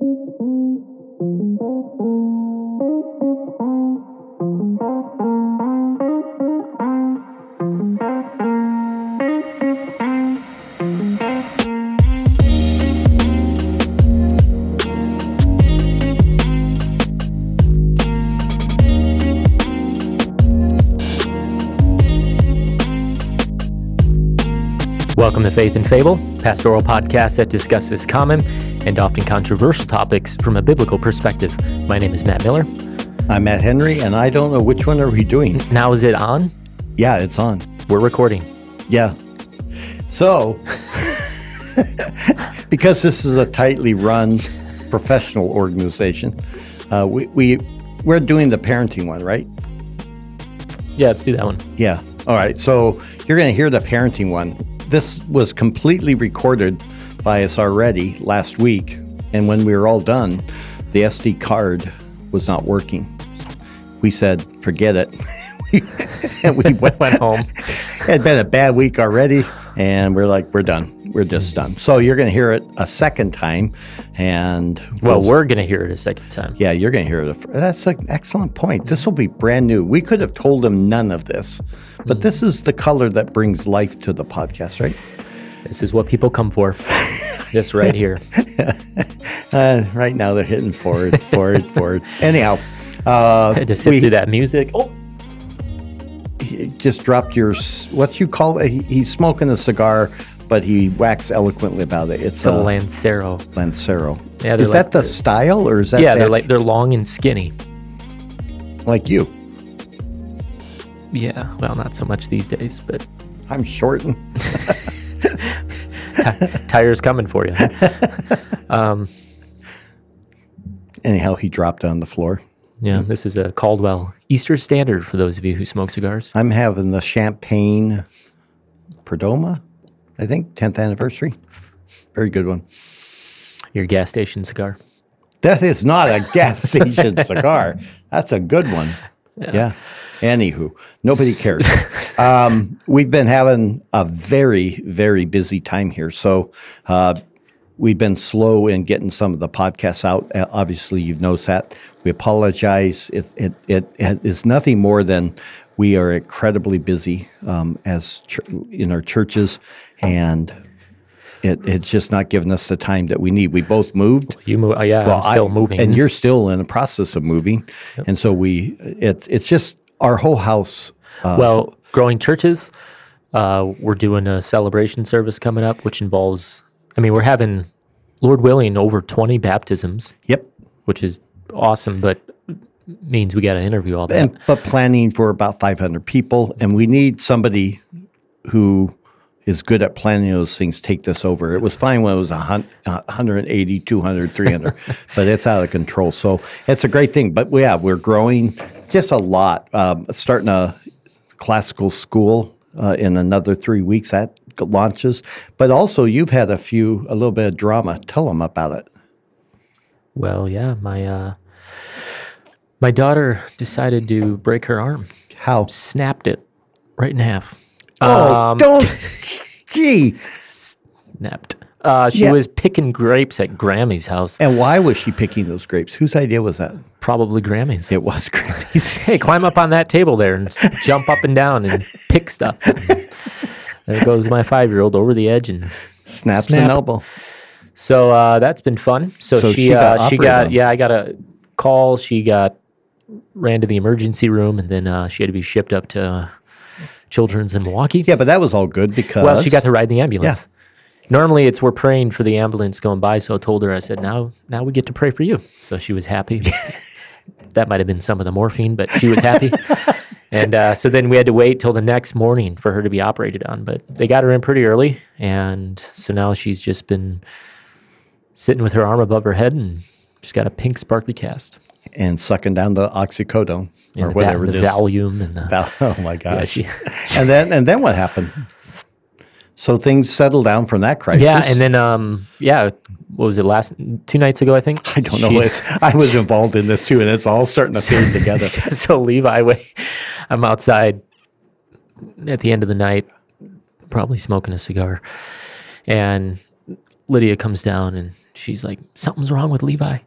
Welcome to Faith and Fable, pastoral podcast that discusses common and often controversial topics from a biblical perspective. My name is Matt Miller. I'm Matt Henry, and I don't know which one are we doing. Now is it on? Yeah, it's on. We're recording. Yeah. So, because this is a tightly run professional organization, uh, we, we we're doing the parenting one, right? Yeah, let's do that one. Yeah. All right. So you're going to hear the parenting one. This was completely recorded by us already last week, and when we were all done, the SD card was not working. We said, "Forget it." and we went, Went home. it had been a bad week already, and we're like, we're done. We're just done. So you're going to hear it a second time, and Well, we're going to hear it a second time. yeah, you're going to hear it. a That's an excellent point. This will be brand new. We could have told them none of this, but this is the color that brings life to the podcast, right? This is what people come for. this right here. Uh, right now they're hitting forward, forward, forward. Anyhow, uh, Had to sit we through that music. Oh, he just dropped your what you call it. He, he's smoking a cigar, but he waxed eloquently about it. It's, it's a a Lancero. Lancero. Yeah, is like that the style, or is that Yeah, they're like they're long and skinny. like you? Yeah, well, not so much these days, but I'm short. and- ti- tires coming for you. Um, Anyhow, he dropped on the floor. yeah, this is a Caldwell Eastern Standard for those of you who smoke cigars. I'm having the Champagne Perdomo, I think, 10th anniversary. Very good one. Your gas station cigar. That is not a gas station cigar. That's a good one. Yeah. Anywho, nobody cares. um, we've been having a very, very busy time here. So uh, we've been slow in getting some of the podcasts out. Uh, obviously, you've noticed that. We apologize. It, it, it, it is nothing more than we are incredibly busy um, as ch- in our churches, and it, it's just not giving us the time that we need. We both moved. You move? Oh, yeah, I'm I- still moving. and you're still in the process of moving, and so we it, it's just our whole house. Uh, well, growing churches. Uh, we're doing a celebration service coming up, which involves. I mean, we're having, Lord willing, over 20 baptisms, yep, which is awesome, but means we got to interview all that. and but planning for about 500 people, and we need somebody who is good at planning those things take this over. It was fine when it was a hun- 180, 200, 300, but it's out of control. So it's a great thing. But yeah, we're growing just a lot. Um, starting a classical school uh, in another three weeks. That launches. But also, you've had a few, a little bit of drama. Tell them about it. Well, yeah, my uh, my daughter decided to break her arm, How? snapped it right in half. Oh, Um, don't. Gee. Snapped. Uh, she Yeah. was picking grapes at Grammy's house. And why was she picking those grapes? Whose idea was that? Probably Grammy's. It was Grammy's. hey, climb up on that table there and s- jump up and down and pick stuff. there goes my five year old over the edge. And Snaps Snap. an elbow. so uh, that's been fun. So, So she, she got uh, she operated got, on. yeah, I got a call. She got, ran to the emergency room and then uh, she had to be shipped up to uh, Children's in Milwaukee. Yeah, but that was all good because. Well, she got to ride in the ambulance. Normally, it's we're praying for the ambulance going by. So I told her, I said, now, now we get to pray for you. So she was happy. that might have been some of the morphine, but she was happy. and uh, so then we had to wait till the next morning for her to be operated on. But they got her in pretty early, and so now she's just been sitting with her arm above her head, and she's got a pink sparkly cast. And sucking down the oxycodone And or the, whatever va- the is. Valium and the, Val- oh my gosh! she- and then and then what happened? So things settled down from that crisis. yeah, and then um, yeah, what was it last two nights ago? I think I don't know. She- If, I was involved in this too, and it's all starting to fade together. so Levi, wa- I'm outside at the end of the night, probably smoking a cigar, and Lydia comes down and she's like, something's wrong with Levi.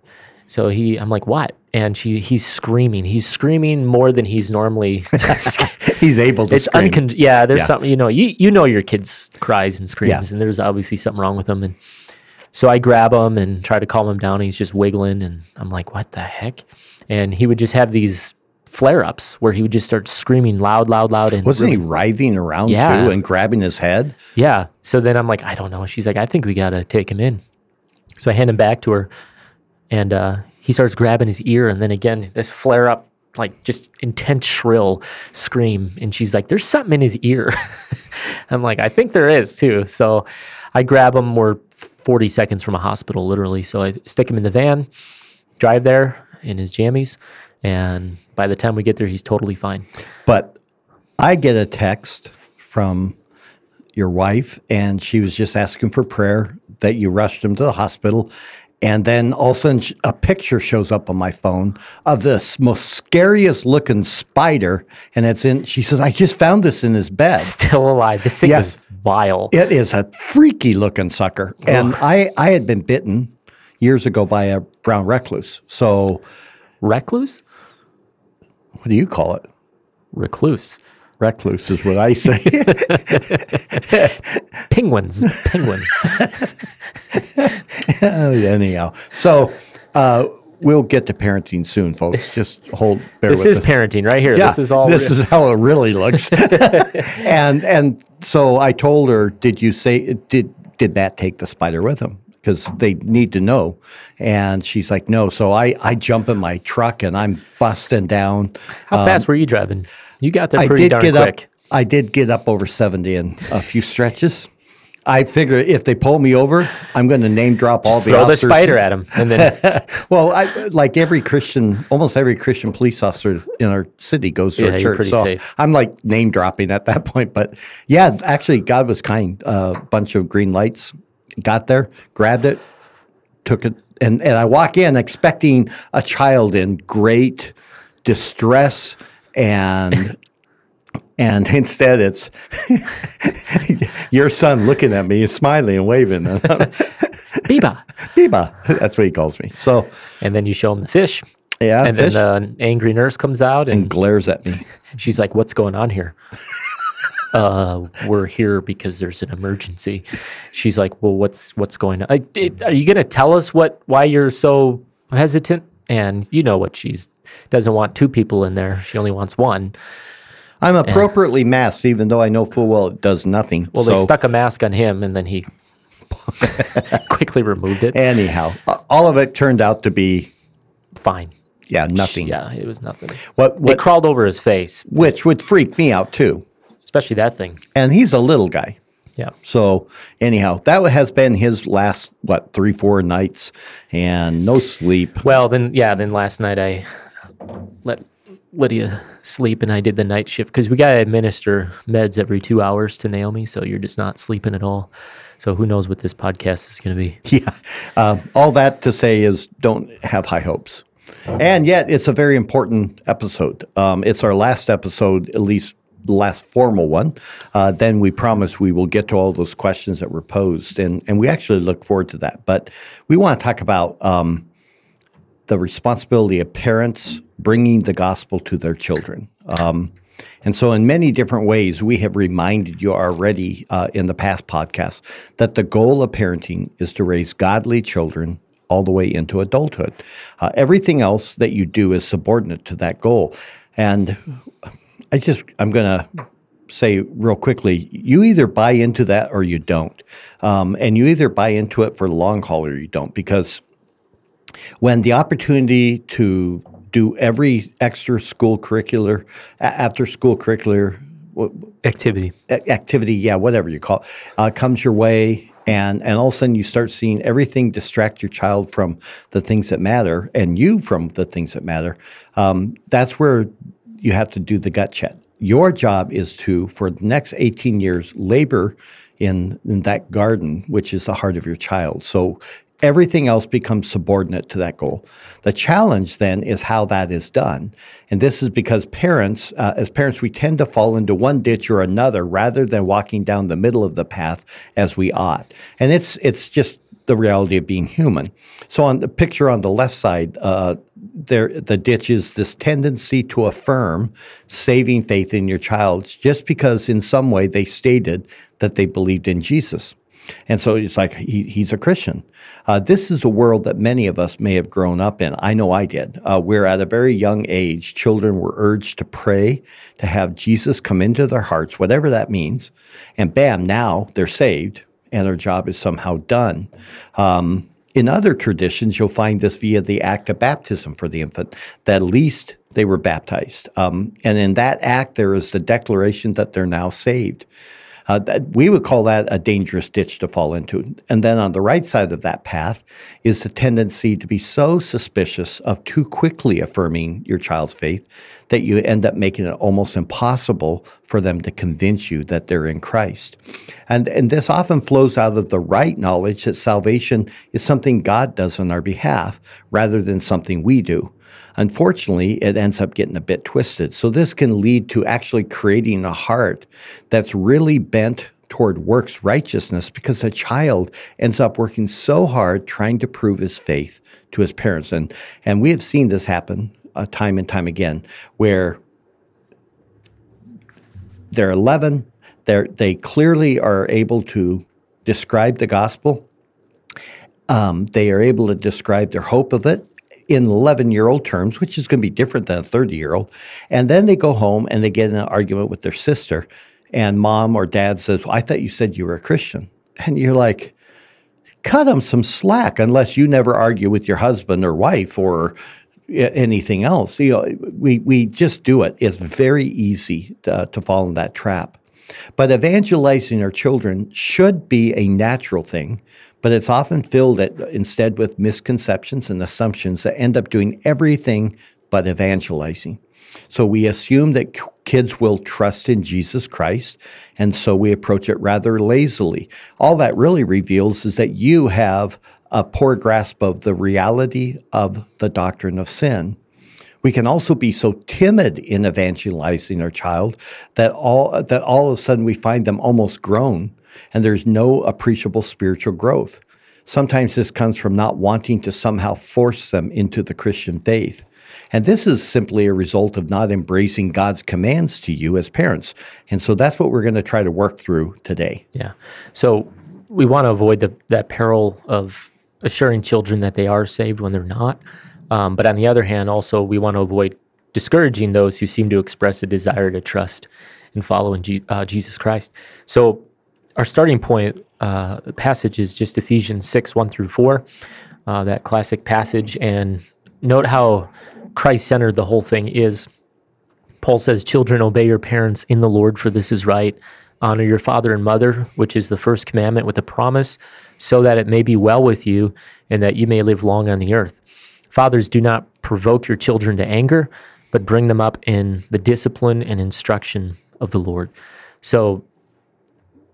So he, I'm like, what? And she, he's screaming. He's screaming more than he's normally. He's able to it's scream. uncon- Yeah, there's Yeah. something. You know, you you know your kid's cries and screams, Yeah. and there's obviously something wrong with him. And so I grab him and try to calm him down. He's just wiggling, and I'm like, what the heck? And he would just have these flare ups where he would just start screaming loud, loud, loud, and Wasn't really- he writhing around Yeah. too and grabbing his head? Yeah. So then I'm like, I don't know. She's like, I think we got to take him in. So I hand him back to her and uh, he starts grabbing his ear. And then again, this flare up, like just intense shrill scream. And she's like, there's something in his ear. I'm like, I think there is too. So I grab him. We're 40 seconds from a hospital, literally. So I stick him in the van, drive there in his jammies. And by the time we get there, he's totally fine. But I get a text from your wife, and she was just asking for prayer that you rushed him to the hospital. And then all of a sudden, a picture shows up on my phone of this most scariest looking spider. And it's in, she says, I just found this in his bed. Still alive. This thing Yes. is vile. It is a freaky looking sucker. And I, I had been bitten years ago by a brown recluse. So, Recluse? what do you call it? Recluse. Recluse is what I say. Penguins. Penguins. Oh, anyhow, so uh, we'll get to parenting soon, folks. Just hold. Bear this is us. parenting right here. Yeah, this is all. This real. is how it really looks. and and so I told her, "Did you say did did Matt take the spider with him?" Because they need to know. And she's like, "No." So I I jump in my truck and I'm busting down. How fast were you driving? You got there I pretty did darn get quick. up. I did get up over seventy in a few stretches. I figure if they pull me over, I'm going to name drop all the Throw the spider at him, and then Well, I like every Christian, almost every Christian police officer in our city goes to Yeah, a you're church. pretty so safe. I'm like name dropping at that point. But yeah, actually, God was kind. A bunch of green lights. Got there, grabbed it, took it, and and I walk in expecting a child in great distress and. And instead, it's your son looking at me, smiling and waving. Biba. Biba, that's what he calls me. So, And then you show him the fish. yeah, and fish. then the angry nurse comes out, and and glares at me. she's like, "What's going on here?" uh, we're here because there's an emergency. She's like, "Well, what's what's going on? I, it, are you going to tell us what why you're so hesitant?" And you know what she's doesn't want two people in there. She only wants one. I'm appropriately masked, even though I know full well it does nothing. Well, so, they stuck a mask on him, and then he quickly removed it. anyhow, all of it turned out to be Fine. yeah nothing. Yeah, it was nothing. What, It what crawled over his face, which would freak me out too. especially that thing. And he's a little guy. Yeah. So anyhow, that has been his last what three four nights and no sleep. Well, then, yeah, then last night I let Lydia sleep and I did the night shift because we got to administer meds every two hours to Naomi. So you're just not sleeping at all. So who knows what this podcast is going to be? Yeah. Uh, all that to say is don't have high hopes. And yet, it's a very important episode. Um, it's our last episode, at least the last formal one. Uh, then we promise we will get to all those questions that were posed. And, and we actually look forward to that. But we want to talk about um, the responsibility of parents bringing the gospel to their children. Um, and so, in many different ways, we have reminded you already uh, in the past podcasts that the goal of parenting is to raise godly children all the way into adulthood. Uh, everything else that you do is subordinate to that goal. And I just, I'm going to say real quickly you either buy into that or you don't. Um, and you either buy into it for the long haul or you don't, because when the opportunity to do every extra school curricular, after school curricular Activity. activity, yeah, whatever you call it, uh, comes your way, and and all of a sudden you start seeing everything distract your child from the things that matter, and you from the things that matter. Um, that's where you have to do the gut check. Your job is to, for the next 18 years, labor in, in that garden, which is the heart of your child. So everything else becomes subordinate to that goal. The challenge then is how that is done. And this is because parents, uh, as parents, we tend to fall into one ditch or another rather than walking down the middle of the path as we ought. And it's, it's just the reality of being human. So on the picture on the left side, uh, there the ditch is this tendency to affirm saving faith in your child just because in some way they stated that they believed in Jesus. And so it's like he, he's a Christian. Uh, this is a world that many of us may have grown up in. I know I did. Uh, where at a very young age, children were urged to pray, to have Jesus come into their hearts, whatever that means. And bam, now they're saved and their job is somehow done. Um, in other traditions, you'll find this via the act of baptism for the infant, that at least they were baptized. Um, and in that act, there is the declaration that they're now saved. Uh, that, we would call that a dangerous ditch to fall into. And then on the right side of that path is the tendency to be so suspicious of too quickly affirming your child's faith that you end up making it almost impossible for them to convince you that they're in Christ. And, and this often flows out of the right knowledge that salvation is something God does on our behalf rather than something we do. Unfortunately, it ends up getting a bit twisted. So, this can lead to actually creating a heart that's really bent toward works righteousness because the child ends up working so hard trying to prove his faith to his parents. And, and we have seen this happen uh, time and time again where they're 11, they're, they clearly are able to describe the gospel. Um, they are able to describe their hope of it in 11 year old terms, which is going to be different than a 30 year old. And then they go home and they get in an argument with their sister. And mom or dad says, well, I thought you said you were a Christian. And you're like, cut them some slack unless you never argue with your husband or wife or eh, anything else. You know, we, we just do it. It's very easy to, to fall in that trap. But evangelizing our children should be a natural thing but it's often filled instead with misconceptions and assumptions that end up doing everything but evangelizing. So we assume that kids will trust in Jesus Christ, and so we approach it rather lazily. All that really reveals is that you have a poor grasp of the reality of the doctrine of sin. We can also be so timid in evangelizing our child that all that all of a sudden we find them almost grown and there's no appreciable spiritual growth. Sometimes this comes from not wanting to somehow force them into the Christian faith. And this is simply a result of not embracing God's commands to you as parents. And so that's what we're going to try to work through today. Yeah. So we want to avoid the, that peril of assuring children that they are saved when they're not. Um, but on the other hand, also, we want to avoid discouraging those who seem to express a desire to trust and follow in G- uh, Jesus Christ. So our starting point uh, passage is just Ephesians 6, 1 through 4, uh, that classic passage. And note how Christ centered the whole thing is. Paul says, Children, obey your parents in the Lord, for this is right. Honor your father and mother, which is the first commandment with a promise, so that it may be well with you and that you may live long on the earth. Fathers, do not provoke your children to anger, but bring them up in the discipline and instruction of the Lord. So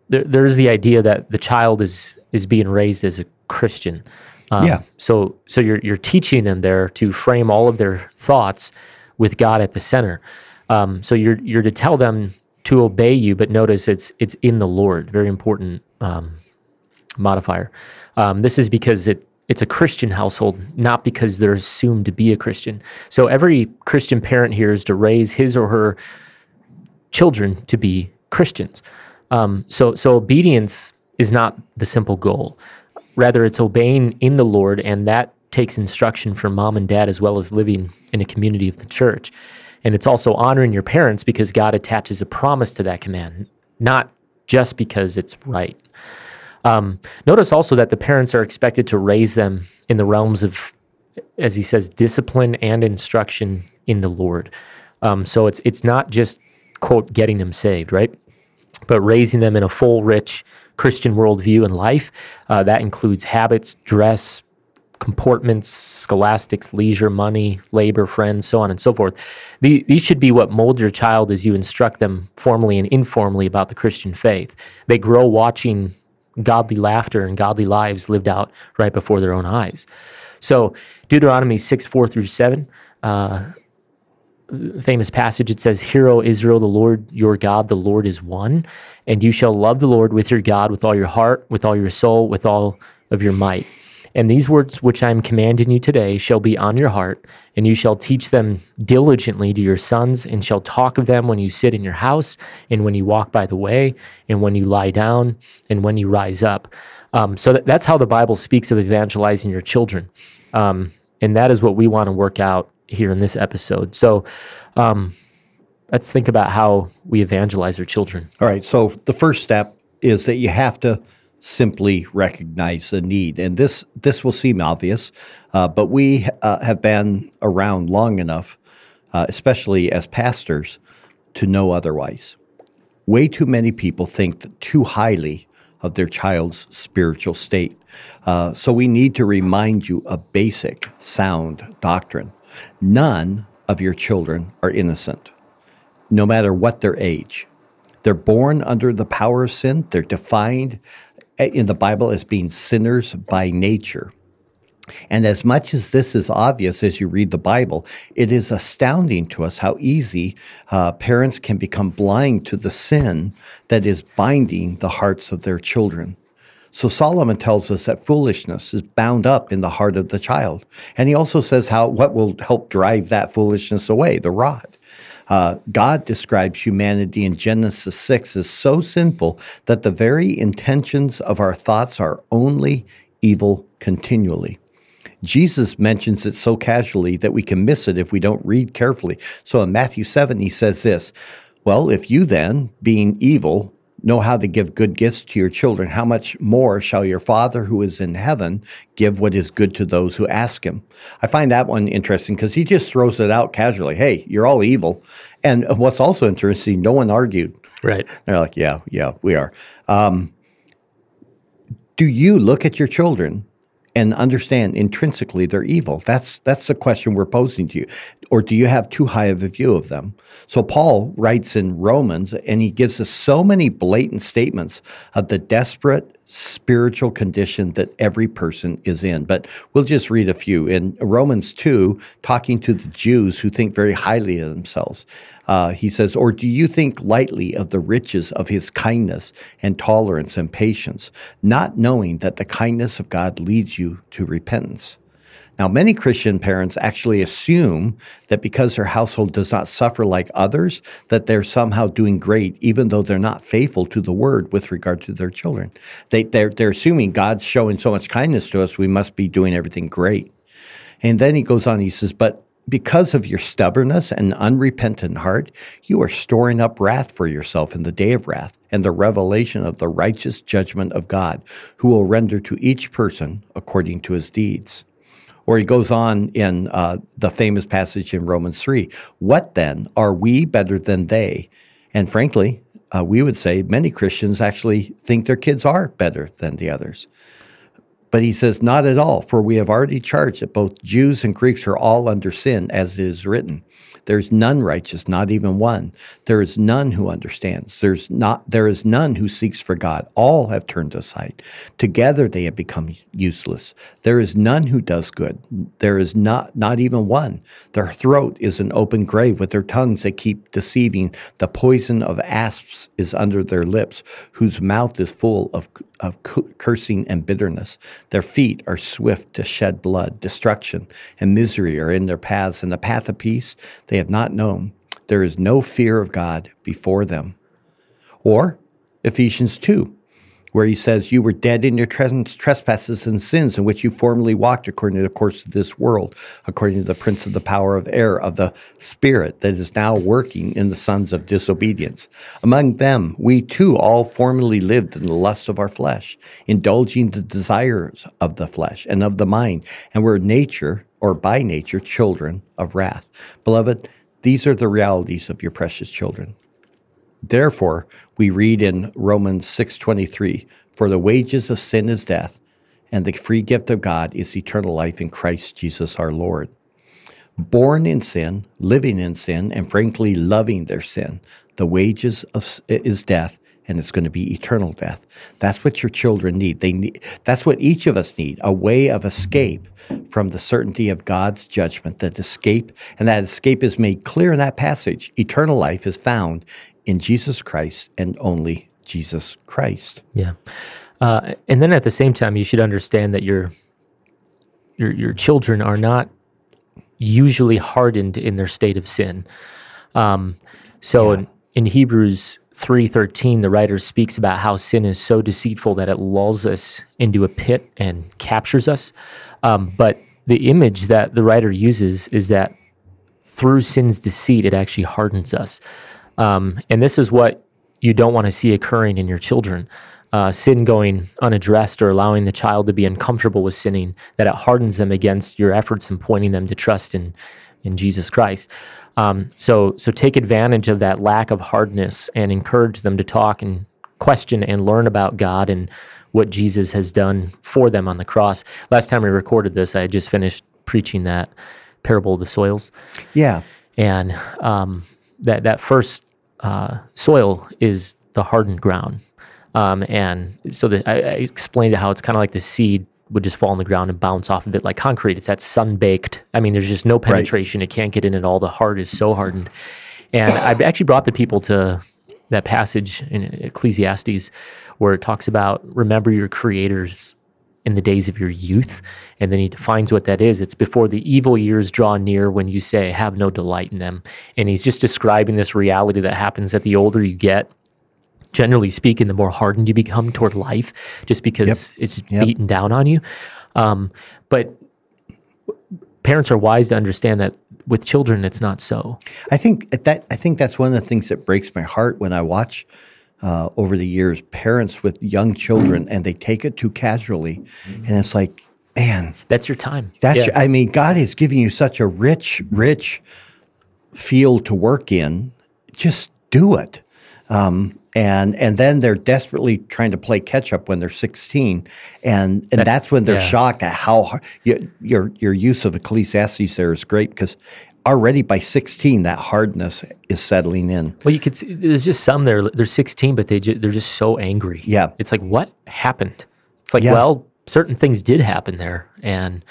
there, there's the idea that the child is is being raised as a Christian. Um, yeah. So so you're you're teaching them there to frame all of their thoughts with God at the center. Um, so you're you're to tell them to obey you, but notice it's it's in the Lord. Very important um, modifier. Um, this is because it it's a Christian household, not because they're assumed to be a Christian. So every Christian parent here is to raise his or her children to be Christians. Um, so, so obedience is not the simple goal. Rather, it's obeying in the Lord, and that takes instruction from mom and dad as well as living in a community of the church. And it's also honoring your parents because God attaches a promise to that command, not just because it's right. Um, notice also that the parents are expected to raise them in the realms of, as he says, discipline and instruction in the Lord. Um, so it's it's not just quote getting them saved, right? But raising them in a full, rich Christian worldview and life. Uh, that includes habits, dress, comportments, scholastics, leisure, money, labor, friends, so on and so forth. The, these should be what mold your child as you instruct them formally and informally about the Christian faith. They grow watching godly laughter and godly lives lived out right before their own eyes. So, Deuteronomy 6 4 through 7. Uh, famous passage it says hear o israel the lord your god the lord is one and you shall love the lord with your god with all your heart with all your soul with all of your might. And these words which I am commanding you today shall be on your heart, and you shall teach them diligently to your sons, and shall talk of them when you sit in your house, and when you walk by the way, and when you lie down, and when you rise up. Um, so that, that's how the Bible speaks of evangelizing your children. Um, and that is what we want to work out here in this episode. So um, let's think about how we evangelize our children. All right. So the first step is that you have to simply recognize the need, and this this will seem obvious, uh, but we uh, have been around long enough, uh, especially as pastors, to know otherwise. Way too many people think too highly of their child's spiritual state. Uh, so we need to remind you of basic, sound doctrine. None of your children are innocent, no matter what their age. They're born under the power of sin. They're defined in the Bible as being sinners by nature. And as much as this is obvious as you read the Bible, it is astounding to us how easy uh, parents can become blind to the sin that is binding the hearts of their children. So Solomon tells us that foolishness is bound up in the heart of the child. And he also says how what will help drive that foolishness away, the rod. Uh, God describes humanity in Genesis 6 as so sinful that the very intentions of our thoughts are only evil continually. Jesus mentions it so casually that we can miss it if we don't read carefully. So in Matthew 7, he says this Well, if you then, being evil, know how to give good gifts to your children, how much more shall your Father who is in heaven give what is good to those who ask him? I find that one interesting because he just throws it out casually. Hey, you're all evil. And what's also interesting, no one argued. Right. They're like, yeah, yeah, we are. Um, do you look at your children and understand intrinsically they're evil? That's that's the question we're posing to you. Or do you have too high of a view of them? So Paul writes in Romans and he gives us so many blatant statements of the desperate spiritual condition that every person is in. But we'll just read a few. In Romans 2, talking to the Jews who think very highly of themselves, uh, he says, Or do you think lightly of the riches of his kindness and tolerance and patience, not knowing that the kindness of God leads you to repentance? Now, many Christian parents actually assume that because their household does not suffer like others, that they're somehow doing great, even though they're not faithful to the word with regard to their children. They, they're, they're assuming God's showing so much kindness to us, we must be doing everything great. And then he goes on, he says, But because of your stubbornness and unrepentant heart, you are storing up wrath for yourself in the day of wrath and the revelation of the righteous judgment of God, who will render to each person according to his deeds. Or he goes on in uh, the famous passage in Romans 3 What then? Are we better than they? And frankly, uh, we would say many Christians actually think their kids are better than the others. But he says, Not at all, for we have already charged that both Jews and Greeks are all under sin, as it is written. There's none righteous, not even one. There is none who understands. There's not there is none who seeks for God. All have turned aside. Together they have become useless. There is none who does good. There is not not even one. Their throat is an open grave. With their tongues they keep deceiving. The poison of asps is under their lips, whose mouth is full of of cursing and bitterness. Their feet are swift to shed blood. Destruction and misery are in their paths, and the path of peace they they have not known. There is no fear of God before them. Or Ephesians 2, where he says, You were dead in your trespasses and sins in which you formerly walked according to the course of this world, according to the prince of the power of air, of the spirit that is now working in the sons of disobedience. Among them, we too all formerly lived in the lusts of our flesh, indulging the desires of the flesh and of the mind, and were nature or by nature children of wrath. Beloved, these are the realities of your precious children. Therefore, we read in Romans 6:23, "For the wages of sin is death, and the free gift of God is eternal life in Christ Jesus our Lord." Born in sin, living in sin, and frankly loving their sin, the wages of is death, and it's going to be eternal death. That's what your children need. They need that's what each of us need, a way of escape from the certainty of God's judgment. That escape and that escape is made clear in that passage. Eternal life is found in Jesus Christ and only Jesus Christ. Yeah. Uh, and then at the same time, you should understand that your your your children are not usually hardened in their state of sin. Um, so in, in Hebrews three thirteen, the writer speaks about how sin is so deceitful that it lulls us into a pit and captures us. Um, but the image that the writer uses is that through sin's deceit, it actually hardens us. Um, and this is what you don't want to see occurring in your children. Uh, sin going unaddressed or allowing the child to be uncomfortable with sinning, that it hardens them against your efforts in pointing them to trust in, in Jesus Christ. Um, so, so take advantage of that lack of hardness and encourage them to talk and question and learn about God and what Jesus has done for them on the cross. Last time we recorded this, I had just finished preaching that parable of the soils. Yeah. And um, that that first uh, soil is the hardened ground. Um, and so the, I, I explained how it's kind of like the seed would just fall on the ground and bounce off of it like concrete. It's that sun baked. I mean, there's just no penetration. It can't get in at all. The heart is so hardened. And I've actually brought the people to that passage in Ecclesiastes where it talks about remember your creators in the days of your youth. And then he defines what that is. It's before the evil years draw near when you say, have no delight in them. And he's just describing this reality that happens that the older you get, generally speaking, the more hardened you become toward life just because Yep. it's Yep. beaten down on you. Um, but parents are wise to understand that with children, it's not so. I think that I think that's one of the things that breaks my heart when I watch uh, over the years parents with young children and they take it too casually, and it's like, man, That's your time. that's Yeah. I mean, God has given you such a rich, rich field to work in. Just do it. Um, and and then they're desperately trying to play catch up when they're 16, and and that's when they're yeah. shocked at how hard, your your your use of Ecclesiastes there is great because already by 16 that hardness is settling in. Well, you could see there's just some there. They're 16, but they they're just so angry. Yeah. it's like what happened? It's like Yeah. well, certain things did happen there, and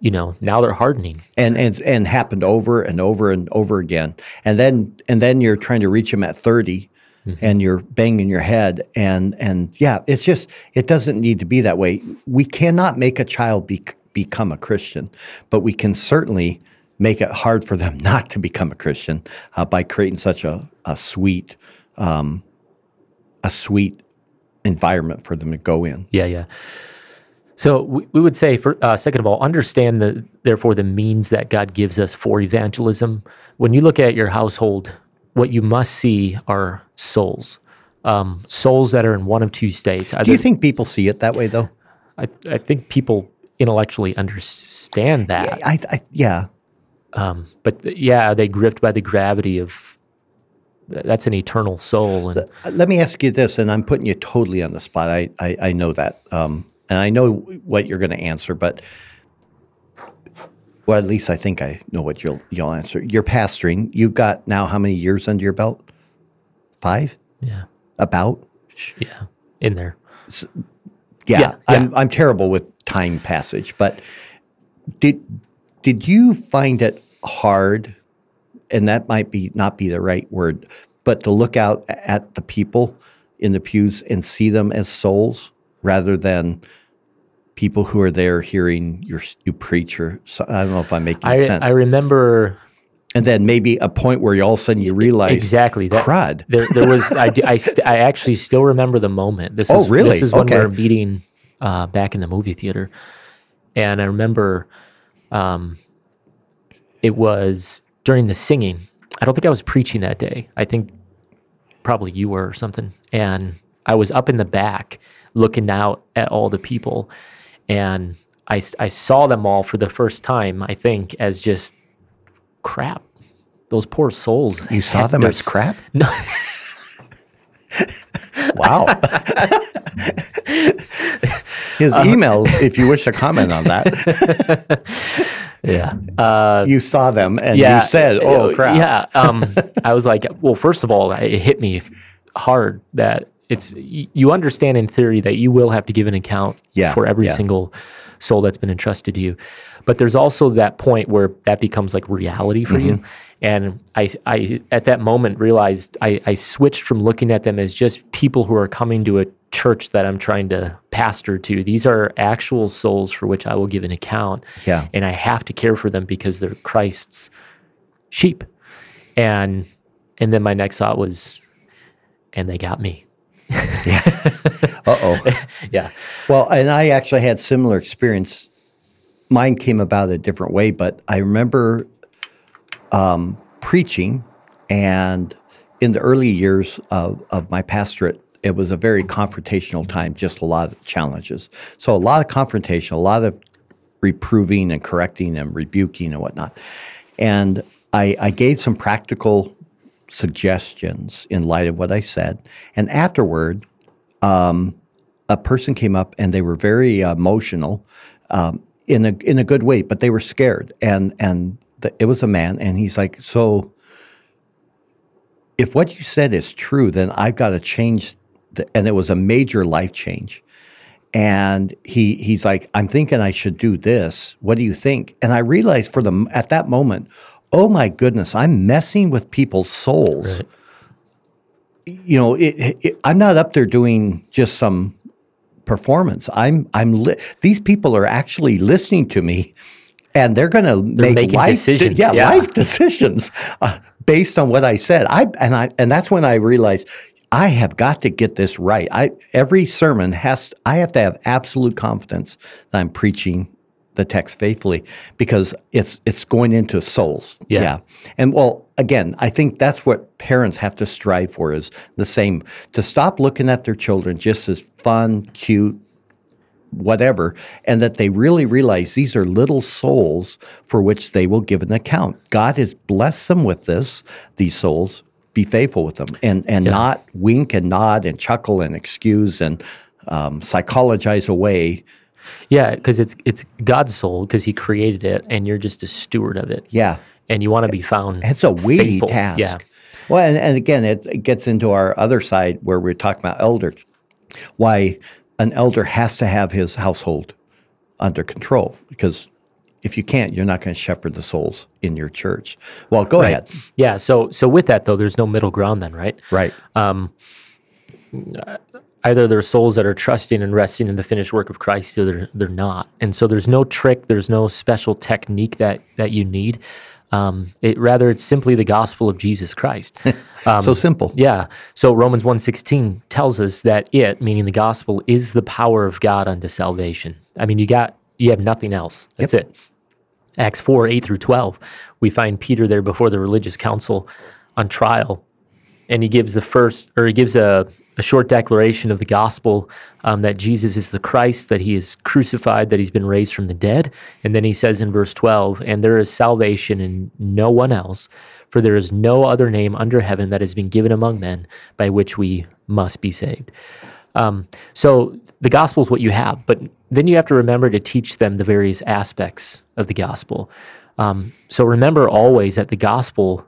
you know now they're hardening. and and and happened over and over and over again. And then and then you're trying to reach them at 30 mm-hmm. and you're banging your head and and yeah, it's just it doesn't need to be that way. We cannot make a child be, become a Christian, but we can certainly make it hard for them not to become a Christian uh, by creating such a a sweet um, a sweet environment for them to go in. Yeah, yeah. So we, we would say, for uh, second of all, understand the therefore the means that God gives us for evangelism. When you look at your household, what you must see are souls, um, souls that are in one of two states. Either, Do you think people see it that way though? I, I think people intellectually understand that, I, I yeah. Um, but yeah, are they gripped by the gravity of that's an eternal soul, and Uh, Let me ask you this, and I'm putting you totally on the spot. I I, I know that, um, and I know what you're going to answer, but well, at least I think I know what you'll you'll answer. You're pastoring. You've got now how many years under your belt? Five, yeah, about. yeah, in there. Yeah, Yeah, I'm I'm terrible with time passage, but did did you find it hard? And that might be not be the right word, but to look out at the people in the pews and see them as souls rather than people who are there hearing your you preach or so, I don't know if I'm making I sense. I remember and then maybe a point where you all of a sudden you realize exactly that. crud. There, there was. I, I, st- I actually still remember the moment. This Oh, is really? This is when Okay. we were meeting uh, back in the movie theater, and I remember, um, it was during the singing. I don't think I was preaching that day. I think probably you were or something. And I was up in the back looking out at all the people, and I, I saw them all for the first time. I think as just crap. Those poor souls. You saw them as crap? No. Wow. His Uh-huh. email, if you wish to comment on that, Yeah. Uh, you saw them and yeah. you said, "Oh crap!" Yeah. Um, I was like, well, first of all, it hit me hard that it's you understand in theory that you will have to give an account Yeah, for every yeah. single soul that's been entrusted to you. But there's also that point where that becomes like reality for you. Mm-hmm. And I, I, at that moment realized I, I switched from looking at them as just people who are coming to a church that I'm trying to pastor to. These are actual souls for which I will give an account. Yeah. And I have to care for them because they're Christ's sheep. And and then my next thought was, and they got me. Uh oh. Yeah. Well, and I actually had similar experience. Mine came about a different way, but I remember um, preaching, and in the early years of, of my pastorate, it was a very confrontational time, just a lot of challenges. So a lot of confrontation, a lot of reproving and correcting and rebuking and whatnot. And I, I gave some practical suggestions in light of what I said. And afterward, a person came up and they were very emotional um, in a in a good way, but they were scared. And and the, it was a man, and he's like, "So, if what you said is true, then I've got to change." And it was a major life change. And he he's like, "I'm thinking I should do this. What do you think?" And I realized for the at that moment, oh my goodness, I'm messing with people's souls Right. you know, it, it, I'm not up there doing just some performance. I'm I'm li- these people are actually listening to me, and they're going to make life decisions, yeah, yeah. life decisions uh, based on what I said. I and I and that's when I realized. I have got to get this right. I every sermon has I have to have absolute confidence that I'm preaching the text faithfully because it's it's going into souls. Yeah. And well, again, I think that's what parents have to strive for is the same to stop looking at their children just as fun, cute, whatever, and that they really realize these are little souls for which they will give an account. God has blessed them with this, these souls. Be faithful with them and, and not wink and nod and chuckle and excuse and um, psychologize away. Yeah, because it's it's God's soul because He created it, and you're just a steward of it. Yeah. and you want to be found. It's a weighty faithful. task. Yeah, Well, and, and again, it, it gets into our other side where we're talking about elders. Why an elder has to have his household under control because if you can't, you're not going to shepherd the souls in your church. Well, go ahead. yeah. So so with that though, there's no middle ground then, right? Right. Either they're souls that are trusting and resting in the finished work of Christ, or they're they're not. And so there's no trick, there's no special technique that that you need. Um, it rather it's simply the gospel of Jesus Christ. so simple. Yeah. So Romans 1:16 tells us that it, meaning the gospel, is the power of God unto salvation. I mean, you got you have nothing else. That's it. Acts 4, 8 through 12. We find Peter there before the religious council on trial. And he gives the first, or he gives a, a short declaration of the gospel um, that Jesus is the Christ, that he is crucified, that he's been raised from the dead. And then he says in verse 12, and there is salvation in no one else, for there is no other name under heaven that has been given among men by which we must be saved. Um, so the gospel is what you have, but then you have to remember to teach them the various aspects of the gospel. Um, so remember always that the gospel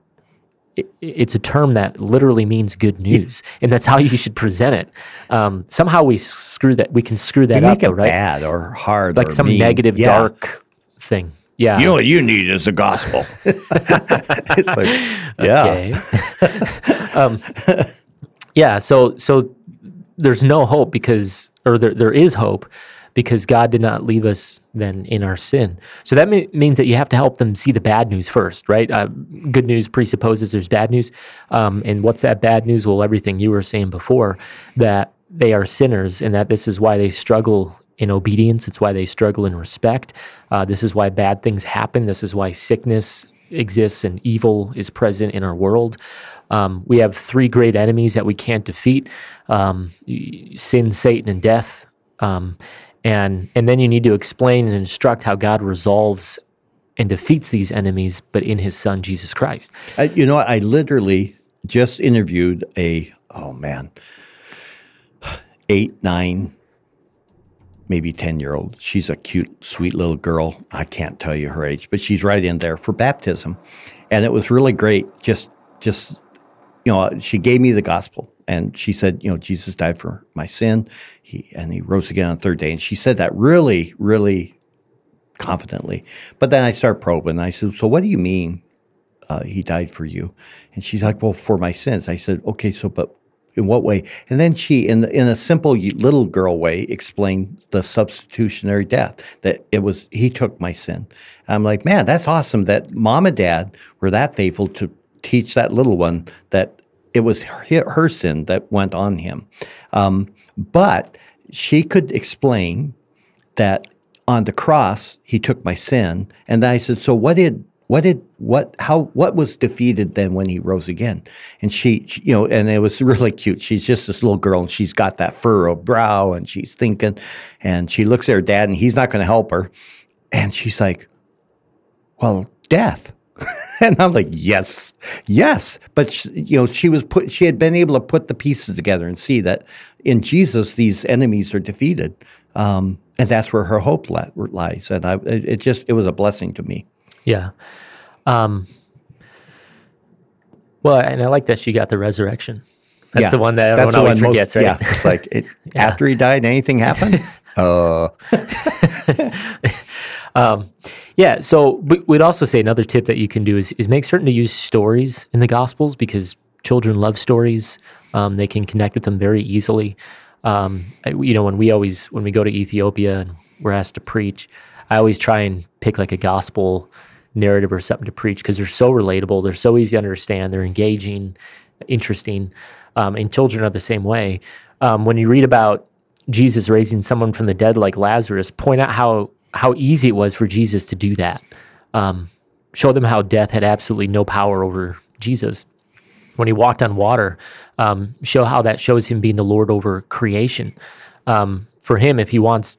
it's a term that literally means good news, and that's how you should present it. Um, somehow we screw that. We can screw that You up, though, it right? bad or hard Like or some mean. negative, Yeah. dark thing. Yeah. You know what you need is the gospel. it's like, yeah. Okay. um, yeah. So so there's no hope because, or there there is hope because God did not leave us then in our sin. So that me- means that you have to help them see the bad news first, right? Uh, good news presupposes there's bad news, um, and what's that bad news? Well, everything you were saying before that they are sinners and that this is why they struggle in obedience. It's why they struggle in respect. Uh, this is why bad things happen. This is why sickness exists and evil is present in our world. Um, we have three great enemies that we can't defeat um, sin, Satan, and death. Um, and, and then you need to explain and instruct how God resolves and defeats these enemies, but in his son, Jesus Christ. I, you know. I literally just interviewed a oh man, eight, nine, maybe ten year old. She's a cute, sweet little girl. I can't tell you her age, but she's right in there for baptism, and it was really great. Just, just you know, she gave me the gospel, and she said, you know, Jesus died for my sin, he and he rose again on the third day, and she said that really, really confidently. But then I start probing. And I said, so what do you mean? uh, he died for you. And she's like, well, for my sins. I said, okay, so, but in what way? And then she, in in a simple little girl way, explained the substitutionary death that it was he took my sin. I'm like, man, that's awesome that mom and dad were that faithful to teach that little one that it was her, her sin that went on him. Um, but she could explain that on the cross he took my sin, and I said, so what did what did what how what was defeated then when he rose again? And she, she, you know and it was really cute. She's just this little girl and she's got that furrowed brow and she's thinking and she looks at her dad and he's not going to help her. And she's like well death and i'm like yes yes but she, you know she was put she had been able to put the pieces together and see that in jesus these enemies are defeated um, and that's where her hope lies and I, it just it was a blessing to me yeah. Um, well, and I like that she got the resurrection. That's yeah, the one that everyone always forgets, most, right? Yeah, it's like it, yeah. after he died, anything happened? uh. um, yeah. So we'd also say another tip that you can do is, is make certain to use stories in the Gospels because children love stories. Um, they can connect with them very easily. Um, you know, when we always when we go to Ethiopia and we're asked to preach, I always try and pick like a gospel narrative or something to preach because they're so relatable, they're so easy to understand, they're engaging, interesting, um, and children are the same way. Um, when you read about Jesus raising someone from the dead like Lazarus, point out how how easy it was for Jesus to do that. Um, show them how death had absolutely no power over Jesus. When he walked on water, um, show how that shows him being the Lord over creation. Um, for him, if he wants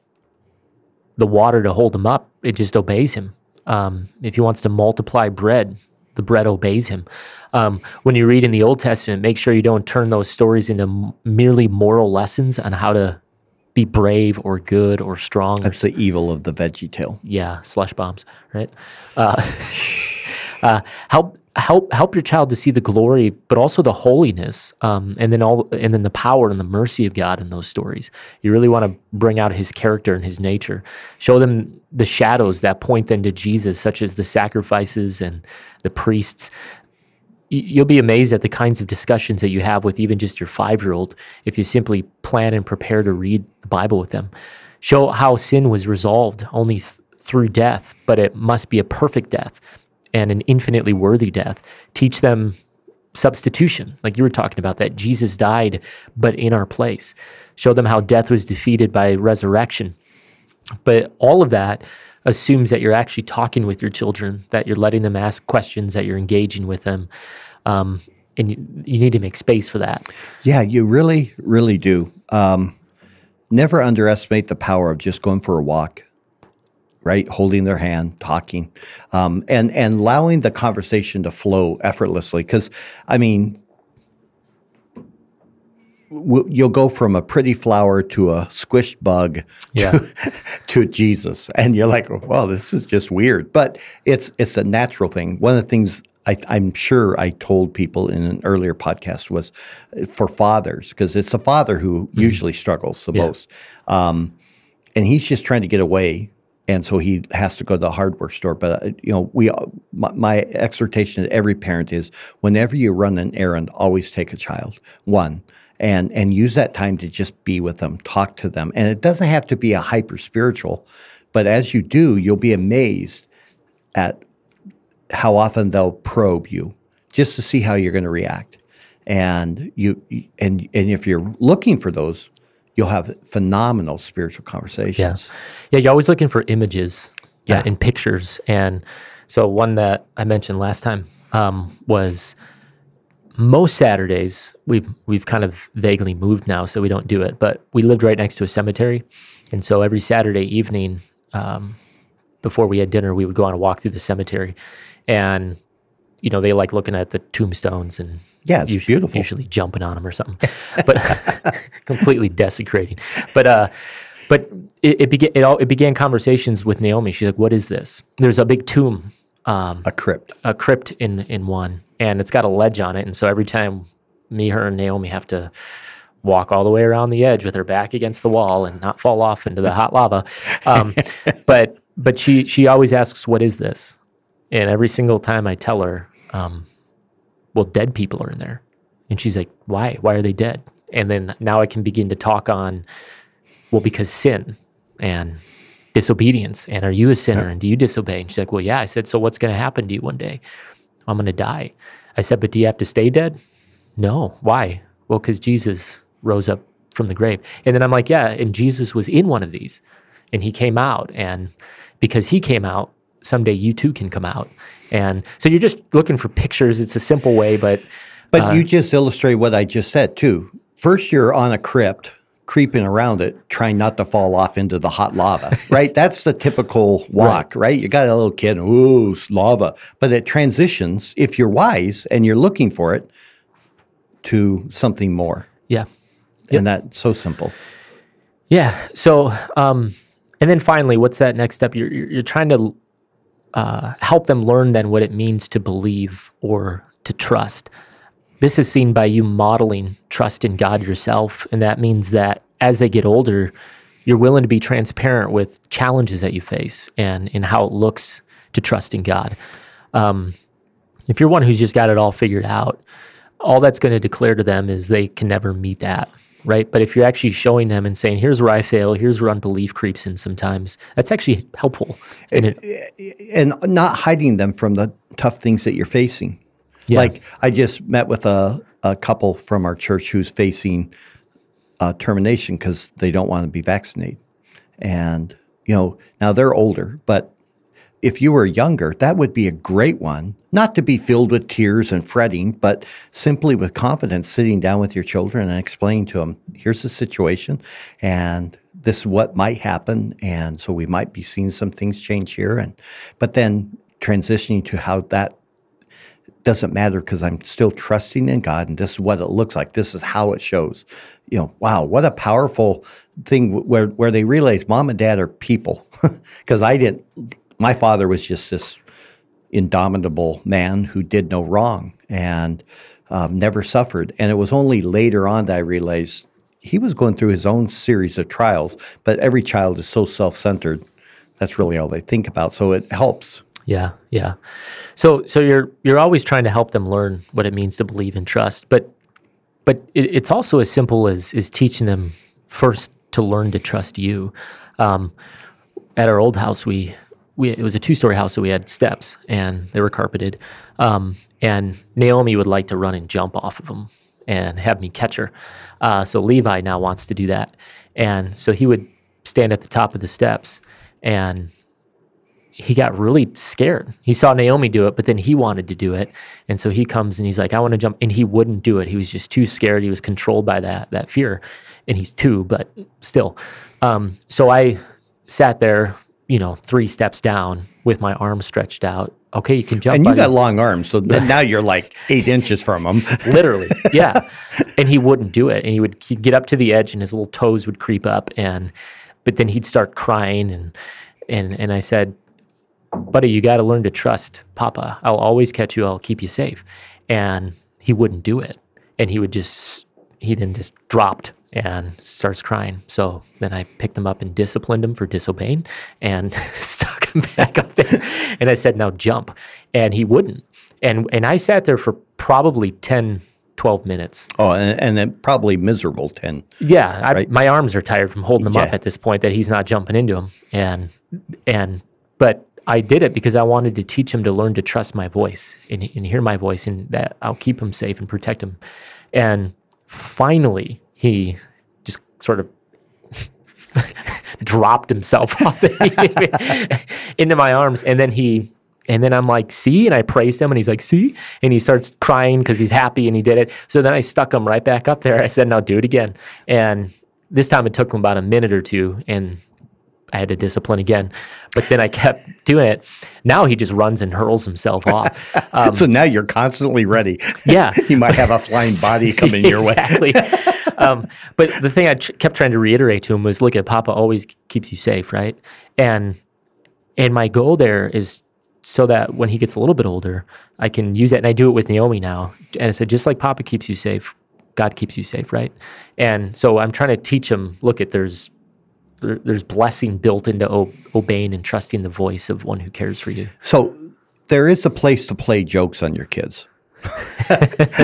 the water to hold him up, it just obeys him. Um, if he wants to multiply bread, the bread obeys him. Um, when you read in the Old Testament, make sure you don't turn those stories into merely moral lessons on how to be brave or good or strong. That's the evil of the Veggie Tale. Yeah, slush bombs, right? Uh, uh, help help help your child to see the glory, but also the holiness, um, and then all and then the power and the mercy of God in those stories. You really want to bring out His character and His nature. Show them the shadows that point then to Jesus, such as the sacrifices and the priests. You'll be amazed at the kinds of discussions that you have with even just your five year old if you simply plan and prepare to read the Bible with them. Show how sin was resolved only th- through death, but it must be a perfect death and an infinitely worthy death. Teach them substitution, like you were talking about, that Jesus died, but in our place. Show them how death was defeated by resurrection. But all of that assumes that you're actually talking with your children, that you're letting them ask questions, that you're engaging with them. Um, and you, you, need to make space for that. Yeah, you really, really do. Um, never underestimate the power of just going for a walk right? Holding their hand, talking, um, and and allowing the conversation to flow effortlessly. Because I mean, w- you'll go from a pretty flower to a squished bug yeah. to, to Jesus, and you're like, well, this is just weird. But it's it's a natural thing. One of the things I, am sure I told people in an earlier podcast was uh, for fathers because it's the father who mm-hmm. usually struggles the yeah. most, um, and he's just trying to get away and so he has to go to the hardware store. But uh, you know, we my, my, exhortation to every parent is: whenever you run an errand, always take a child, one, and and use that time to just be with them, talk to them, and it doesn't have to be a hyper spiritual, but as you do, you'll be amazed at how often they'll probe you just to see how you're going to react, and you and and if you're looking for those you'll have phenomenal spiritual conversations. Yeah, yeah you're always looking for images yeah. Uh, and pictures. And so one that I mentioned last time um, was most Saturdays we've we've kind of vaguely moved now, so we don't do it. But we lived right next to a cemetery, and so every Saturday evening, um, before we had dinner, we would go on a walk through the cemetery, and you know they like looking at the tombstones and yeah, it's usually, beautiful. Usually jumping on them or something, but completely desecrating. But uh, but it, it began it, all, it began conversations with Naomi. She's like, "What is this?" There's a big tomb, um, a crypt, a crypt in in one, and it's got a ledge on it. And so every time me, her, and Naomi have to walk all the way around the edge with her back against the wall and not fall off into the hot lava. Um, but but she she always asks, "What is this?" And every single time I tell her, um, well, dead people are in there. And she's like, why? Why are they dead? And then now I can begin to talk on, well, because sin and disobedience. And are you a sinner? And do you disobey? And she's like, well, yeah. I said, so what's going to happen to you one day? I'm going to die. I said, but do you have to stay dead? No. Why? Well, because Jesus rose up from the grave. And then I'm like, yeah. And Jesus was in one of these and he came out. And because he came out, someday you too can come out. And so you're just looking for pictures. It's a simple way, but But uh, you just illustrate what I just said too. First, you're on a crypt, creeping around it, trying not to fall off into the hot lava, right? That's the typical walk, right? You got a little kid, ooh, lava. But it transitions, if you're wise and you're looking for it, to something more. yeah. And that's so simple. Yeah. So, um, and then finally, what's that next step? You're, you're, you're trying to uh, help them learn then what it means to believe or to trust. This is seen by you modeling trust in God yourself. And that means that as they get older, you're willing to be transparent with challenges that you face and in how it looks to trust in God. Um, if you're one who's just got it all figured out, all that's going to declare to them is they can never meet that, right? But if you're actually showing them and saying, here's where I fail, here's where unbelief creeps in sometimes, that's actually helpful. And it, and not hiding them from the tough things that you're facing. Yeah. Like I just met with a, a couple from our church who's facing uh, termination because they don't want to be vaccinated. And, you know, now they're older, but if you were younger, that would be a great one, not to be filled with tears and fretting, but simply with confidence, sitting down with your children and explaining to them, here's the situation, and this is what might happen. And so we might be seeing some things change here. And, but then transitioning to how that doesn't matter because I'm still trusting in God and this is what it looks like. This is how it shows. You know, wow, what a powerful thing where where they realize mom and dad are people. Because I didn't my father was just this indomitable man who did no wrong and um, never suffered. And it was only later on that I realized he was going through his own series of trials, but every child is so self centered. That's really all they think about. So it helps. Yeah, yeah. So, so you're you're always trying to help them learn what it means to believe and trust, but but it, it's also as simple as is teaching them first to learn to trust you. Um, at our old house, we we it was a two story house, so we had steps and they were carpeted. Um, and Naomi would like to run and jump off of them and have me catch her. Uh, so Levi now wants to do that, and so he would stand at the top of the steps and he got really scared. He saw Naomi do it, but then he wanted to do it. And so he comes and he's like, I want to jump. And he wouldn't do it. He was just too scared. He was controlled by that, that fear. And he's two, but still. Um, so I sat there, you know, three steps down with my arms stretched out. Okay, you can jump. And you buddy." got long arms, so now you're like eight inches from him. literally yeah and he wouldn't do it and he would he'd get up to the edge and his little toes would creep up and but then he'd start crying and and and i said buddy you got to learn to trust papa. I'll always catch you. I'll keep you safe. And he wouldn't do it. And he would just he then just dropped and starts crying. So then i picked him up and disciplined him for disobeying and stuck him back up there. And i said now jump. And he wouldn't. And and i sat there for probably 10 12 minutes. Oh, and, and then probably miserable 10. yeah I, my arms are tired from holding him up at this point that he's not jumping into him. And and but i did it because i wanted to teach him to learn to trust my voice and, and hear my voice and that i'll keep him safe and protect him and finally he just sort of dropped himself off into my arms and then he and then I'm like, see, and I praised him, and he's like, see, and he starts crying because he's happy and he did it. So then I stuck him right back up there. I said, now do it again. And this time it took him about a minute or two, and I had to discipline again. But then I kept doing it. Now he just runs and hurls himself off. Um, so now you're constantly ready. yeah, he might have a flying body coming your way. exactly. um, but the thing I ch- kept trying to reiterate to him was, look at Papa always keeps you safe, right? And and my goal there is so that when he gets a little bit older, I can use that. And I do it with Naomi now. And I said, just like Papa keeps you safe, God keeps you safe, right? And so I'm trying to teach him. Look at there's there, there's blessing built into o- obeying and trusting the voice of one who cares for you. So there is a place to play jokes on your kids.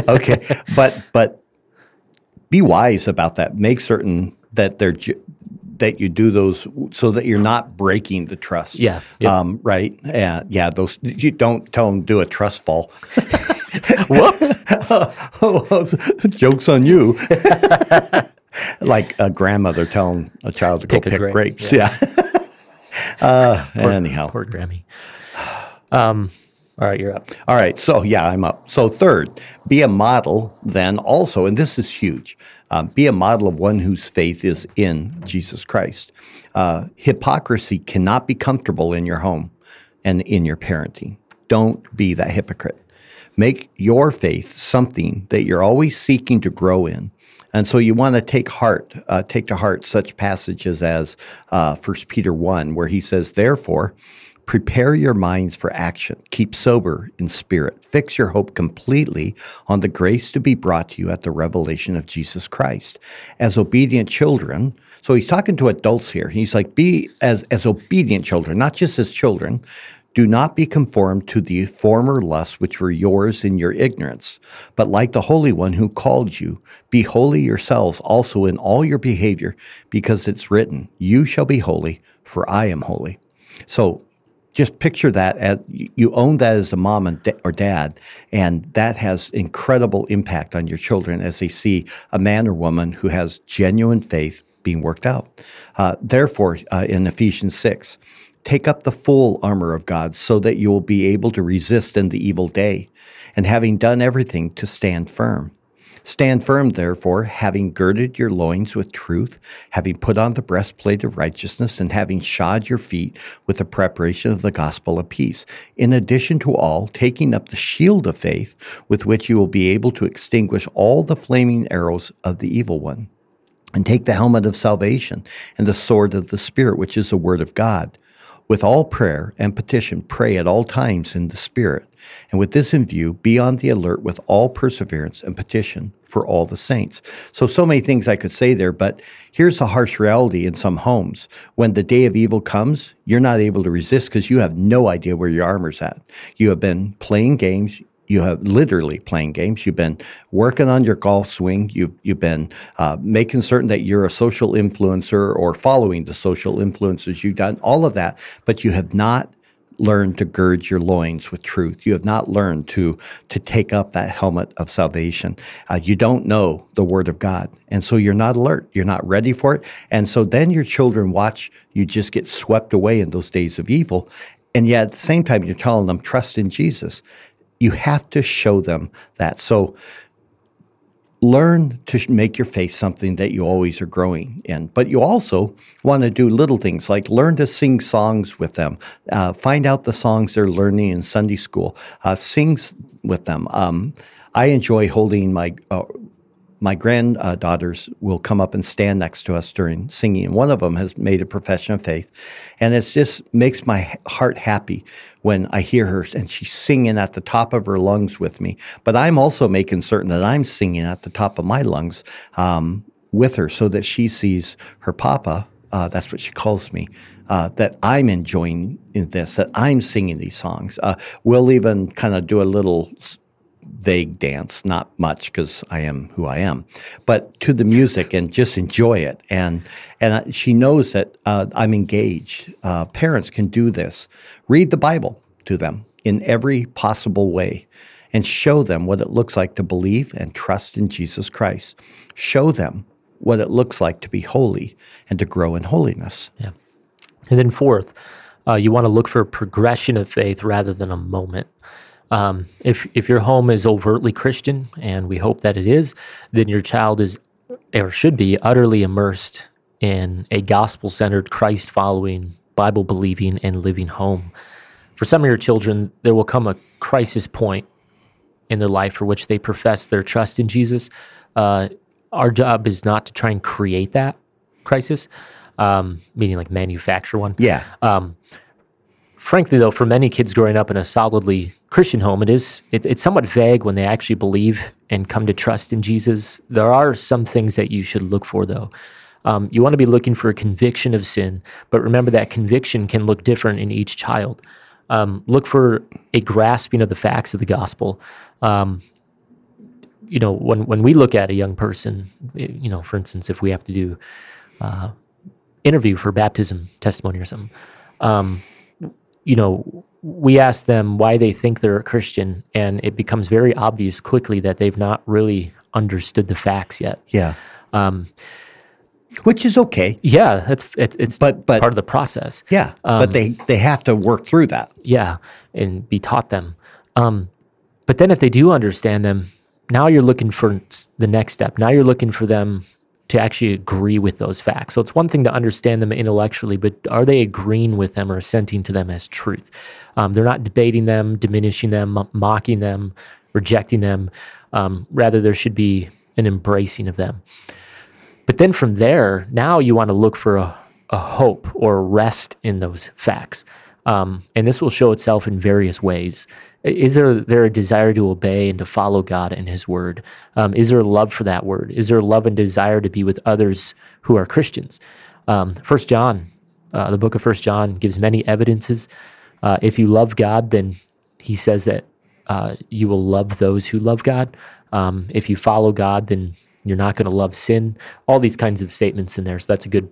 okay, but but be wise about that. Make certain that they're that you do those so that you're not breaking the trust. Yeah. Um, right. Yeah. Yeah. Those you don't tell them to do a trust fall. Whoops. Jokes on you. like a grandmother telling a child to Pick go pick grape, grapes. Yeah. uh, anyhow. Poor Grammy. Um, all right, you're up. All right. So, yeah, I'm up. So, third, be a model then also, and this is huge um, be a model of one whose faith is in Jesus Christ. Uh, hypocrisy cannot be comfortable in your home and in your parenting. Don't be that hypocrite. Make your faith something that you're always seeking to grow in. And so you want to take heart, uh, take to heart such passages as uh, 1 Peter 1, where he says, Therefore, Prepare your minds for action. Keep sober in spirit. Fix your hope completely on the grace to be brought to you at the revelation of Jesus Christ. As obedient children, so he's talking to adults here. He's like, be as, as obedient children, not just as children. Do not be conformed to the former lusts which were yours in your ignorance, but like the Holy One who called you, be holy yourselves also in all your behavior, because it's written, You shall be holy, for I am holy. So just picture that as you own that as a mom and da- or dad, and that has incredible impact on your children as they see a man or woman who has genuine faith being worked out. Uh, therefore, uh, in Ephesians 6, take up the full armor of God so that you will be able to resist in the evil day, and having done everything to stand firm. Stand firm, therefore, having girded your loins with truth, having put on the breastplate of righteousness, and having shod your feet with the preparation of the gospel of peace. In addition to all, taking up the shield of faith, with which you will be able to extinguish all the flaming arrows of the evil one. And take the helmet of salvation and the sword of the Spirit, which is the word of God with all prayer and petition, pray at all times in the Spirit. And with this in view, be on the alert with all perseverance and petition for all the saints. So, so many things I could say there, but here's the harsh reality in some homes. When the day of evil comes, you're not able to resist because you have no idea where your armor's at. You have been playing games, you have literally playing games. You've been working on your golf swing. You've you've been uh, making certain that you're a social influencer or following the social influences. You've done all of that, but you have not learned to gird your loins with truth. You have not learned to to take up that helmet of salvation. Uh, you don't know the Word of God, and so you're not alert. You're not ready for it, and so then your children watch you just get swept away in those days of evil. And yet, at the same time, you're telling them trust in Jesus you have to show them that. So learn to make your faith something that you always are growing in. But you also want to do little things like learn to sing songs with them, uh, find out the songs they're learning in Sunday school, uh, sing with them. Um, I enjoy holding my uh, my granddaughters will come up and stand next to us during singing. And one of them has made a profession of faith. And it just makes my heart happy when I hear her and she's singing at the top of her lungs with me. But I'm also making certain that I'm singing at the top of my lungs um, with her so that she sees her papa. Uh, that's what she calls me. Uh, that I'm enjoying in this, that I'm singing these songs. Uh, we'll even kind of do a little vague dance, not much because I am who I am, but to the music and just enjoy it. And and she knows that uh, I'm engaged. Uh, parents can do this. Read the Bible to them in every possible way, and show them what it looks like to believe and trust in Jesus Christ. Show them what it looks like to be holy and to grow in holiness. Yeah. And then fourth, uh, you want to look for progression of faith rather than a moment. Um, if if your home is overtly Christian, and we hope that it is, then your child is or should be utterly immersed in a gospel centered, Christ following, Bible believing, and living home. For some of your children, there will come a crisis point in their life for which they profess their trust in Jesus. Uh, our job is not to try and create that crisis, um, meaning like manufacture one. Yeah. Um, frankly, though, for many kids growing up in a solidly Christian home, it is it, it's somewhat vague when they actually believe and come to trust in Jesus. There are some things that you should look for, though. Um, you want to be looking for a conviction of sin, but remember that conviction can look different in each child. Um, look for a grasping of the facts of the gospel. Um, you know, when when we look at a young person, eh, you know, for instance, if we have to do uh, interview for baptism testimony or something, um, you know, we ask them why they think they're a Christian, and it becomes very obvious quickly that they've not really understood the facts yet. Yeah. Um, Which is okay. yeah, that's it, it's But- but- part of the process. Yeah. but they, they have to work through that. yeah, and be taught them. Um, but then if they do understand them, now you're looking for the next step. Now you're looking for them to actually agree with those facts. So it's one thing to understand them intellectually, but are they agreeing with them or assenting to them as truth? Um, they're not debating them, diminishing them, mo- mocking them, rejecting them. Um, rather, there should be an embracing of them. But then from there, now you want to look for a, a hope or rest in those facts. Um, and this will show itself in various ways. Is there, there a desire to obey and to follow God and His Word? Um, is there love for that Word? Is there love and desire to be with others who are Christians? Um, First John, uh, the book of First John, gives many evidences. Uh, if you love God, then He says that uh, you will love those who love God. Um, if you follow God, then you're not going to love sin. All these kinds of statements in there. So that's a good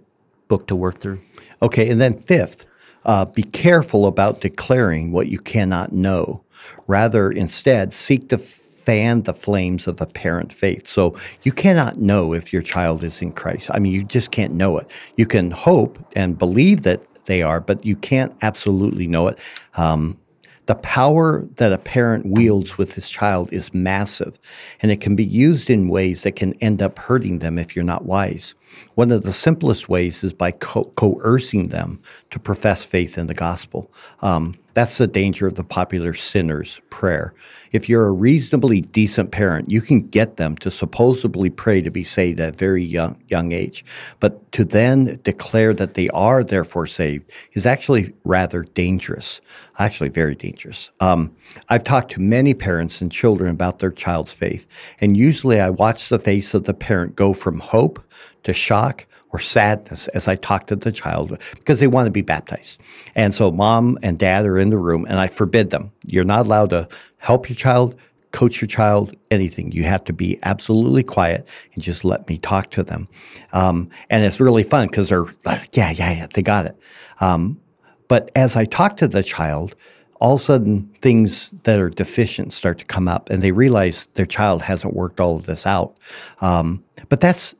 book to work through. Okay, and then fifth, uh, be careful about declaring what you cannot know. Rather, instead, seek to fan the flames of apparent faith. So you cannot know if your child is in Christ. I mean, you just can't know it. You can hope and believe that they are, but you can't absolutely know it. Um, the power that a parent wields with his child is massive, and it can be used in ways that can end up hurting them if you're not wise. One of the simplest ways is by co- coercing them to profess faith in the gospel. Um, that's the danger of the popular sinner's prayer. If you're a reasonably decent parent, you can get them to supposedly pray to be saved at a very young, young age. But to then declare that they are therefore saved is actually rather dangerous, actually very dangerous. Um, I've talked to many parents and children about their child's faith, and usually I watch the face of the parent go from hope to shock or sadness as I talk to the child because they want to be baptized. And so mom and dad are in the room and I forbid them. You're not allowed to help your child, coach your child, anything. You have to be absolutely quiet and just let me talk to them. Um, and it's really fun because they're like, yeah, yeah, yeah, they got it. Um, but as I talk to the child, all of a sudden things that are deficient start to come up and they realize their child hasn't worked all of this out. Um, but that's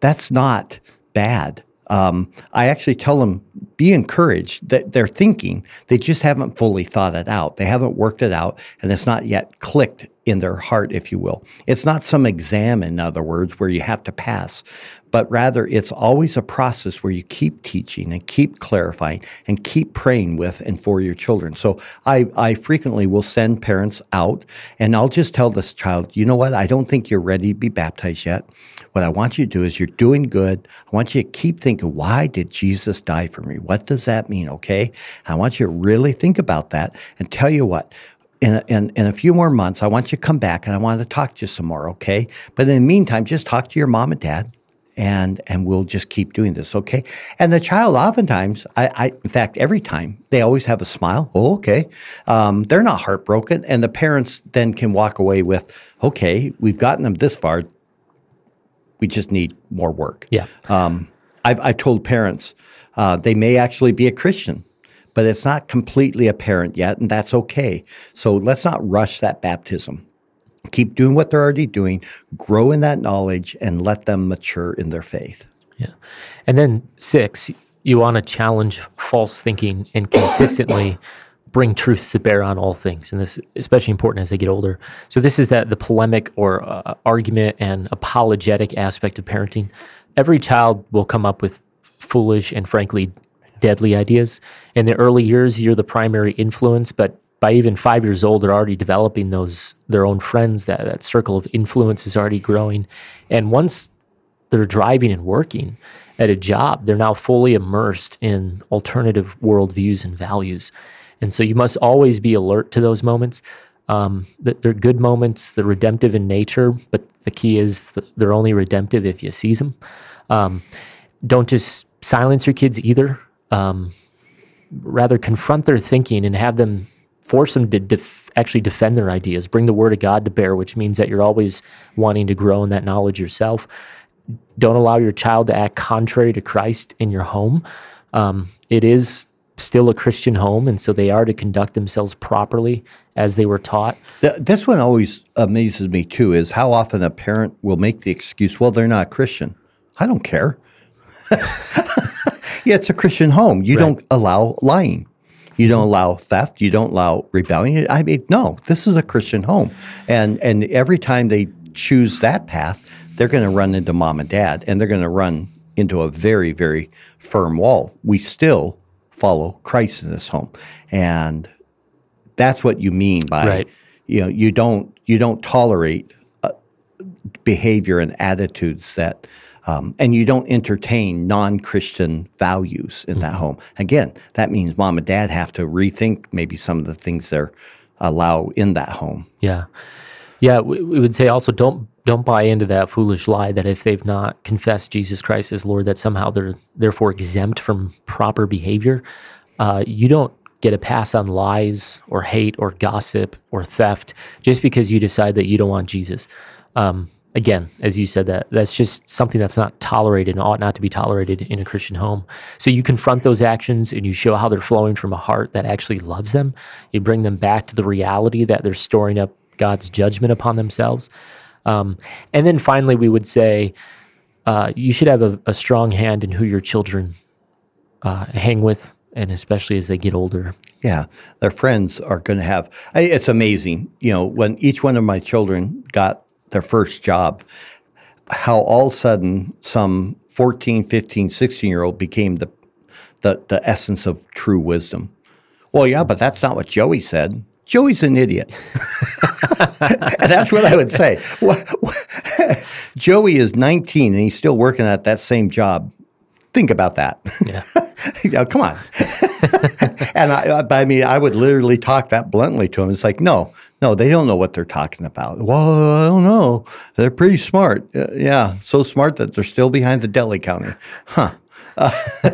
that's not bad. Um, I actually tell them, be encouraged that they're thinking. They just haven't fully thought it out. They haven't worked it out, and it's not yet clicked in their heart, if you will. It's not some exam, in other words, where you have to pass, but rather it's always a process where you keep teaching and keep clarifying and keep praying with and for your children. So I, I frequently will send parents out, and I'll just tell this child, you know what? I don't think you're ready to be baptized yet. What I want you to do is you're doing good. I want you to keep thinking, why did Jesus die for me? What does that mean? Okay. I want you to really think about that and tell you what. In a, in, in a few more months, I want you to come back and I want to talk to you some more, okay? But in the meantime, just talk to your mom and dad and and we'll just keep doing this, okay? And the child, oftentimes, I, I in fact, every time they always have a smile. Oh, okay. Um, they're not heartbroken, and the parents then can walk away with, okay, we've gotten them this far. We just need more work. Yeah. Um, I've I've told parents uh, they may actually be a Christian, but it's not completely apparent yet, and that's okay. So let's not rush that baptism keep doing what they're already doing, grow in that knowledge, and let them mature in their faith. Yeah. And then six, you want to challenge false thinking and consistently bring truth to bear on all things. And this is especially important as they get older. So this is that the polemic or uh, argument and apologetic aspect of parenting. Every child will come up with foolish and frankly deadly ideas. In the early years, you're the primary influence, but by even five years old, they're already developing those their own friends. That that circle of influence is already growing, and once they're driving and working at a job, they're now fully immersed in alternative worldviews and values. And so you must always be alert to those moments. Um, they're good moments, they're redemptive in nature, but the key is they're only redemptive if you seize them. Um, don't just silence your kids either. Um, rather confront their thinking and have them force them to def- actually defend their ideas, bring the word of God to bear, which means that you're always wanting to grow in that knowledge yourself. Don't allow your child to act contrary to Christ in your home. Um, it is still a Christian home, and so they are to conduct themselves properly as they were taught. Th- this one always amazes me too is how often a parent will make the excuse, well, they're not Christian. I don't care. yeah, it's a Christian home. You right. don't allow lying. You don't mm-hmm. allow theft. You don't allow rebellion. I mean, no, this is a Christian home. And and every time they choose that path, they're going to run into mom and dad and they're going to run into a very, very firm wall. We still follow Christ in this home. And that's what you mean by right. you know you don't you don't tolerate uh, behavior and attitudes that um, and you don't entertain non-christian values in mm-hmm. that home again that means mom and dad have to rethink maybe some of the things they're allow in that home yeah yeah we, we would say also don't don't buy into that foolish lie that if they've not confessed jesus christ as lord that somehow they're therefore exempt from proper behavior uh, you don't get a pass on lies or hate or gossip or theft just because you decide that you don't want Jesus. Um, again, as you said, that that's just something that's not tolerated and ought not to be tolerated in a Christian home. So you confront those actions and you show how they're flowing from a heart that actually loves them. You bring them back to the reality that they're storing up God's judgment upon themselves. Um, and then finally, we would say uh, you should have a, a, strong hand in who your children uh, hang with, and especially as they get older. Yeah, their friends are going to have. I, it's amazing, you know, when each one of my children got their first job, how all of a sudden some 14, 15, 16 year old became the, the, the essence of true wisdom. Well, yeah, but that's not what Joey said. Joey's an idiot. and that's what I would say. Joey is 19 and he's still working at that same job. Think about that. Yeah. you know, come on. and I, I mean, I would literally talk that bluntly to him. It's like, no, no, they don't know what they're talking about. Well, I don't know. They're pretty smart. Uh, yeah, so smart that they're still behind the deli counter. Huh. Uh,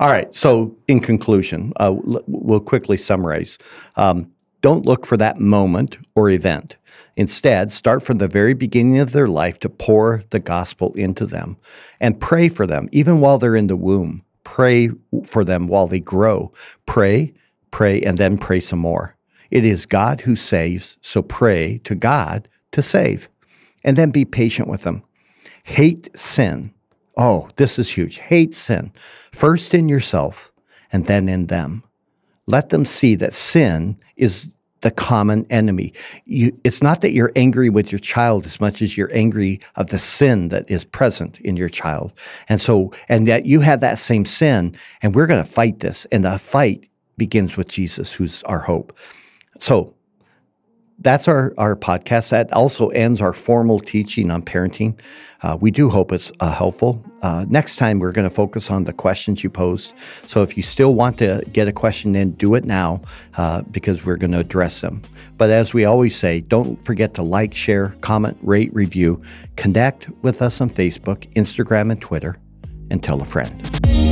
all right. So, in conclusion, uh, we'll quickly summarize. Um, don't look for that moment or event. Instead, start from the very beginning of their life to pour the gospel into them and pray for them, even while they're in the womb. Pray for them while they grow. Pray, pray, and then pray some more. It is God who saves, so pray to God to save. And then be patient with them. Hate sin. Oh, this is huge. Hate sin, first in yourself and then in them. Let them see that sin is the common enemy. You, it's not that you're angry with your child as much as you're angry of the sin that is present in your child. And so, and that you have that same sin, and we're going to fight this. And the fight begins with Jesus, who's our hope. So that's our, our podcast. That also ends our formal teaching on parenting. Uh, we do hope it's uh, helpful. Uh, next time, we're going to focus on the questions you posed. So if you still want to get a question in, do it now uh, because we're going to address them. But as we always say, don't forget to like, share, comment, rate, review, connect with us on Facebook, Instagram, and Twitter, and tell a friend.